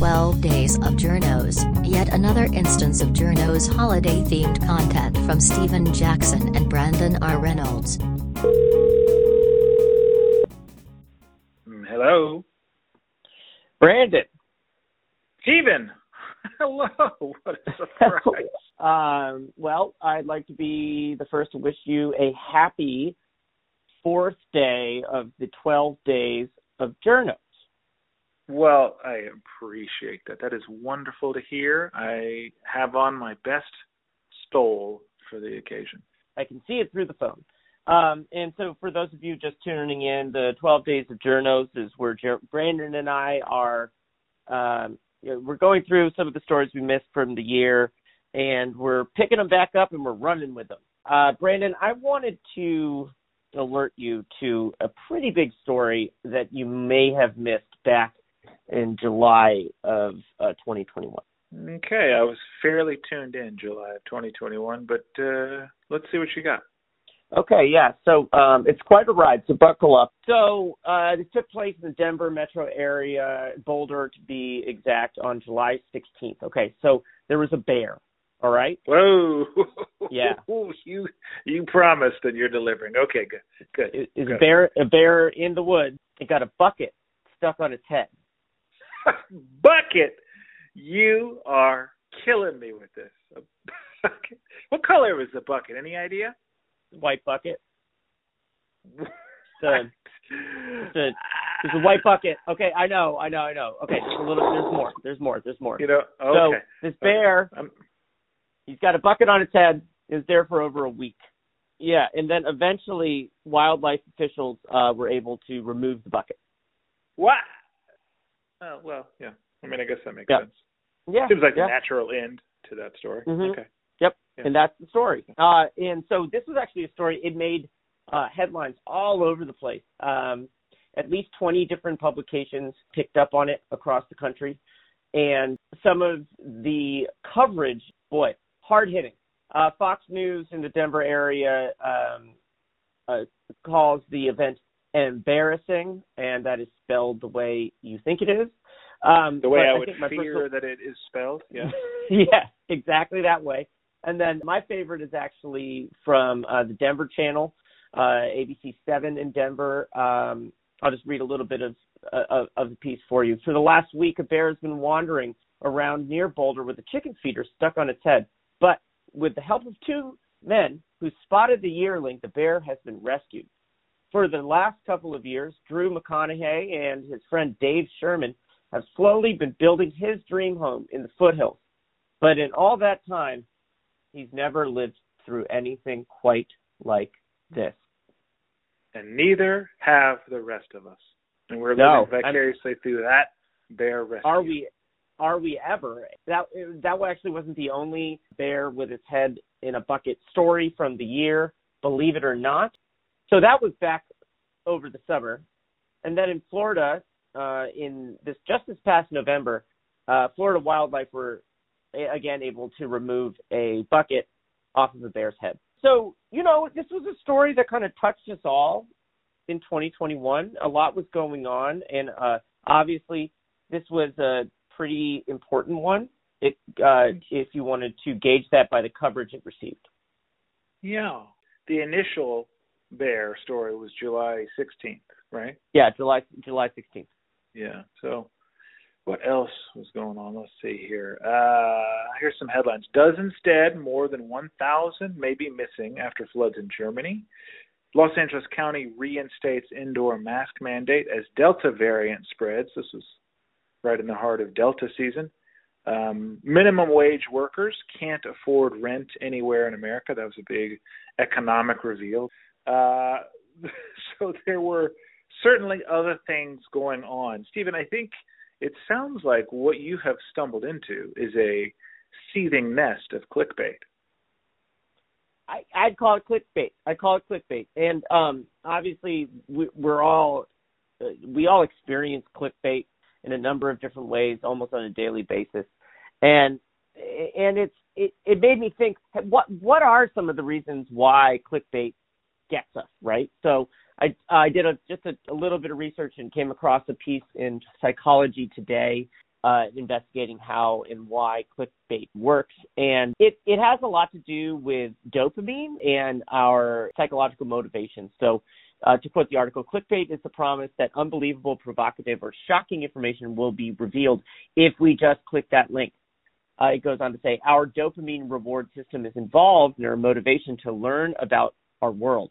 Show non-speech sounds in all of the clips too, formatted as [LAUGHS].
12 Days of Journos, yet another instance of Journos holiday themed content from Stephen Jackson and Brandon R. Reynolds. Mm, Hello. Brandon. Stephen. [LAUGHS] Hello. What a surprise. [LAUGHS] um, well, I'd like to be the first to wish you a happy fourth day of the 12 days of journos. Well, I appreciate that. That is wonderful to hear. I have on my best stole for the occasion. I can see it through the phone. Um, and so, for those of you just tuning in, the 12 Days of Journos is where Jer- Brandon and I are. Um, you know, we're going through some of the stories we missed from the year, and we're picking them back up and we're running with them. Uh, Brandon, I wanted to alert you to a pretty big story that you may have missed back in July of uh, 2021. Okay, I was fairly tuned in July of 2021, but uh, let's see what you got. Okay, yeah. So um, it's quite a ride. So buckle up. So uh, this took place in the Denver metro area, Boulder to be exact, on July 16th. Okay, so there was a bear. All right. Whoa. Yeah. [LAUGHS] you you promised and you're delivering. Okay, good. Good. Good. a bear. A bear in the woods. It got a bucket stuck on its head. [LAUGHS] bucket. You are killing me with this. A bucket. What color was the bucket? Any idea? White bucket. [LAUGHS] The the It's a white bucket. Okay, I know, I know, I know. Okay, there's a little. There's more. There's more. There's more. You know. Okay. So this bear, I'm- he's got a bucket on its head. Is there for over a week. Yeah, and then eventually wildlife officials uh, were able to remove the bucket. what? Oh well, yeah. I mean, I guess that makes Yeah. sense. Yeah, Seems like yeah. the natural end to that story. Mhm. Okay. Yep, Yeah. and that's the story. Uh, and so this was actually a story. It made uh, headlines all over the place. Um, at least 20 different publications picked up on it across the country, and some of the coverage, boy, hard hitting. Uh, Fox News in the Denver area um, uh, calls the event embarrassing, and that is spelled the way you think it is. Um, The way but I would fear personal- that it is spelled. Yeah. [LAUGHS] yeah, exactly that way. And then my favorite is actually from uh, the Denver channel, uh, ABC 7 in Denver. Um, I'll just read a little bit of, uh, of of the piece for you. For the last week, a bear has been wandering around near Boulder with a chicken feeder stuck on its head. But with the help of two men who spotted the yearling, the bear has been rescued. For the last couple of years, Drew McConaughey and his friend Dave Sherman have slowly been building his dream home in the foothills. But in all that time, he's never lived through anything quite like this. and neither have the rest of us. And we're No, living vicariously through that bear rescue. Are we are we ever? That that actually wasn't the only bear with its head in a bucket story from the year, believe it or not. So that was back over the summer. And then in Florida, uh, in this just this past November, uh, Florida wildlife were again able to remove a bucket off of a bear's head. So you know, this was a story that kind of touched us all in 2021. A lot was going on, and uh, obviously, this was a pretty important one. It, uh, if you wanted to gauge that by the coverage it received. Yeah. The initial bear story was July 16th, right? Yeah, July July 16th. Yeah. So what else was going on? Let's see here. Uh here's some headlines. Dozens dead, more than 1,000 may be missing after floods in Germany. Los Angeles County reinstates indoor mask mandate as Delta variant spreads. This was right in the heart of Delta season. Um, minimum wage workers can't afford rent anywhere in America. That was a big economic reveal. Uh, [LAUGHS] so there were certainly other things going on. Stephen, I think it sounds like what you have stumbled into is a seething nest of clickbait. I, I'd call it clickbait. I call it clickbait, and um, obviously we, we're all uh, we all experience clickbait in a number of different ways, almost on a daily basis, and and it's it, it made me think what what are some of the reasons why clickbait gets us right? So I I did a just a, a little bit of research and came across a piece in Psychology Today uh, investigating how and why clickbait works. And it, it has a lot to do with dopamine and our psychological motivation. So, uh, to quote the article, clickbait is the promise that unbelievable, provocative, or shocking information will be revealed if we just click that link. Uh, it goes on to say, our dopamine reward system is involved in our motivation to learn about our world.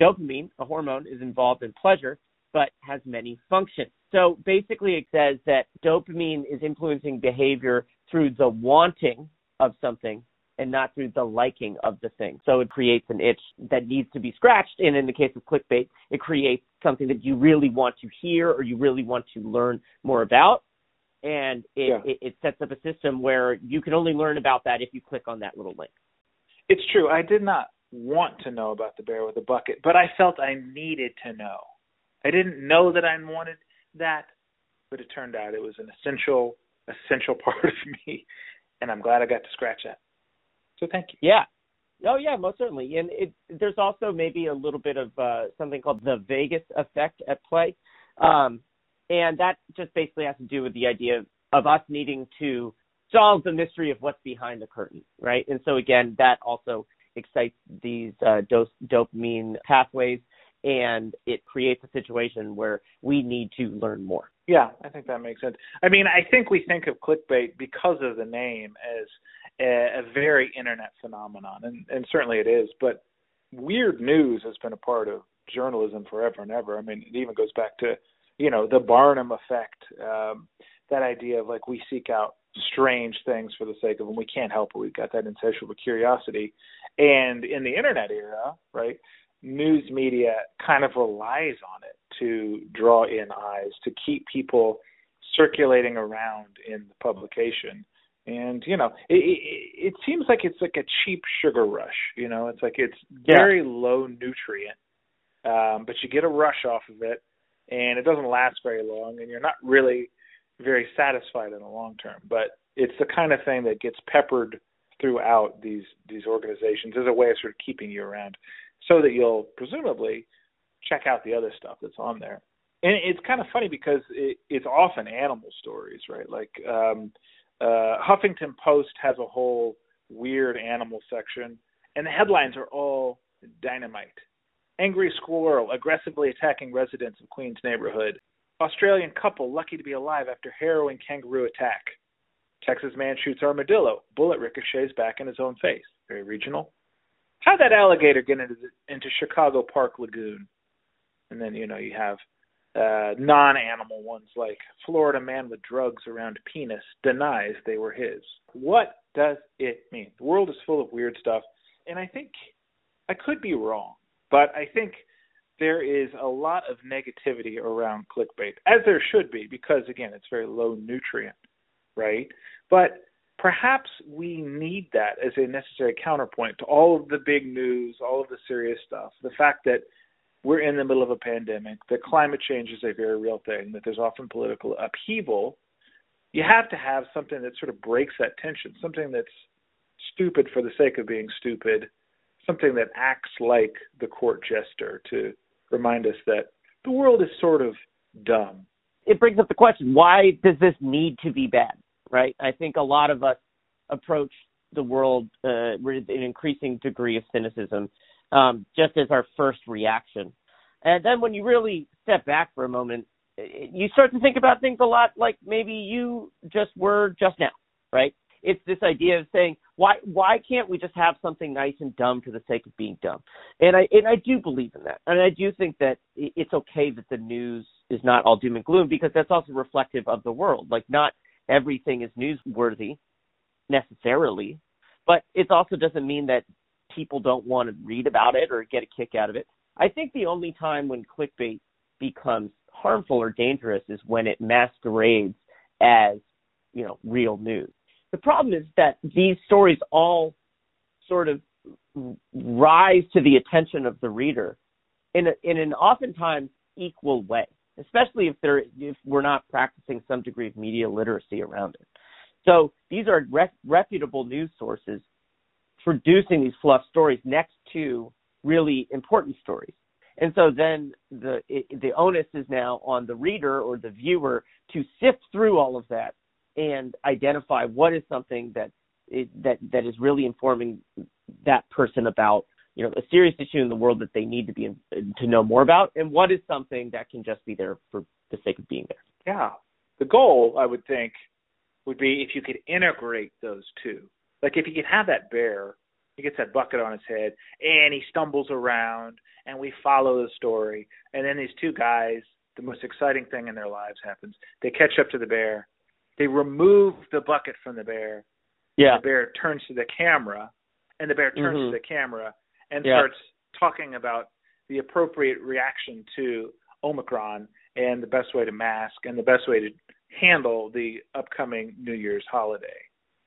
Dopamine, a hormone, is involved in pleasure, but has many functions. So basically, it says that dopamine is influencing behavior through the wanting of something and not through the liking of the thing. So it creates an itch that needs to be scratched. And in the case of clickbait, it creates something that you really want to hear or you really want to learn more about. And it, yeah. it, it sets up a system where you can only learn about that if you click on that little link. It's true. I did not want to know about the bear with the bucket, but I felt I needed to know. I didn't know that I wanted that, but it turned out it was an essential essential [LAUGHS] part of me, and I'm glad I got to scratch that. So thank you. Yeah. Oh yeah, most certainly. And it, there's also maybe a little bit of uh, something called the Vegas effect at play, um, and that just basically has to do with the idea of us needing to solve the mystery of what's behind the curtain, right? And so again, that also excites these uh, dopamine pathways and it creates a situation where we need to learn more. Yeah, I think that makes sense. I mean, I think we think of clickbait because of the name as a, a very internet phenomenon, and, and certainly it is. But weird news has been a part of journalism forever and ever. I mean, it even goes back to you know the Barnum effect, um, that idea of like we seek out strange things for the sake of them. We can't help it. We've got that insatiable curiosity. And in the internet era, right, news media kind of relies on it to draw in eyes, to keep people circulating around in the publication. And you know, it, it, it seems like it's like a cheap sugar rush. You know, it's like it's very yeah. low nutrient, um, but you get a rush off of it, and it doesn't last very long, and you're not really very satisfied in the long term. But it's the kind of thing that gets peppered throughout these these organizations as a way of sort of keeping you around so that you'll presumably check out the other stuff that's on there. And it's kind of funny because it, it's often animal stories, right? Like um, uh, Huffington Post has a whole weird animal section, and the headlines are all dynamite. Angry squirrel aggressively attacking residents of Queens neighborhood. Australian couple lucky to be alive after harrowing kangaroo attack. Texas man shoots armadillo. Bullet ricochets back in his own face. Very regional. How'd that alligator get into into Chicago Park Lagoon? And then you know you have uh, non-animal ones like Florida man with drugs around penis denies they were his. What does it mean? The world is full of weird stuff, and I think I could be wrong, but I think there is a lot of negativity around clickbait, as there should be, because again, it's very low nutrient, right? But perhaps we need that as a necessary counterpoint to all of the big news, all of the serious stuff. The fact that we're in the middle of a pandemic, that climate change is a very real thing, that there's often political upheaval. You have to have something that sort of breaks that tension, something that's stupid for the sake of being stupid, something that acts like the court jester to remind us that the world is sort of dumb. It brings up the question why does this need to be bad? Right? I think a lot of us approach the world uh, with an increasing degree of cynicism, um, just as our first reaction. And then when you really step back for a moment, you start to think about things a lot like maybe you just were just now, right? It's this idea of saying, why why can't we just have something nice and dumb for the sake of being dumb? And I and I do believe in that, and I do think that it's okay that the news is not all doom and gloom because that's also reflective of the world. Like not everything is newsworthy necessarily, but it also doesn't mean that people don't want to read about it or get a kick out of it. I think the only time when clickbait becomes harmful or dangerous is when it masquerades as, you know, real news. The problem is that these stories all sort of rise to the attention of the reader in a, in an oftentimes equal way especially if if we're not practicing some degree of media literacy around it. So these are re- reputable news sources producing these fluff stories next to really important stories. And so then the it, the onus is now on the reader or the viewer to sift through all of that and identify what is something that is, that that is really informing that person about you know a serious issue in the world that they need to be in, to know more about, and what is something that can just be there for the sake of being there. Yeah, the goal I would think would be if you could integrate those two. Like if you could have that bear, he gets that bucket on his head, and he stumbles around, and we follow the story, and then these two guys, the most exciting thing in their lives happens. They catch up to the bear, they remove the bucket from the bear. Yeah. The bear turns to the camera, and the bear turns Mhm. to the camera and Yeah. starts talking about the appropriate reaction to Omicron and the best way to mask and the best way to handle the upcoming New Year's holiday.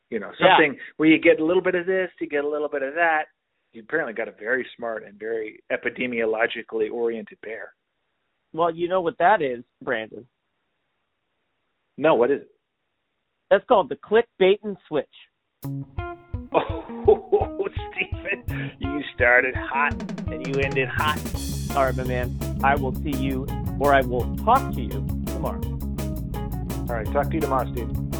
You know, Yeah. something where you get a little bit of this, you get a little bit of that. You apparently got a very smart and very epidemiologically oriented bear. Well, you know what that is, Brandon. No, what is it? That's called the click bait and switch. [LAUGHS] Oh, started hot and you ended hot. All right, my man. I will see you, or I will talk to you tomorrow. All right, talk to you tomorrow, Steve.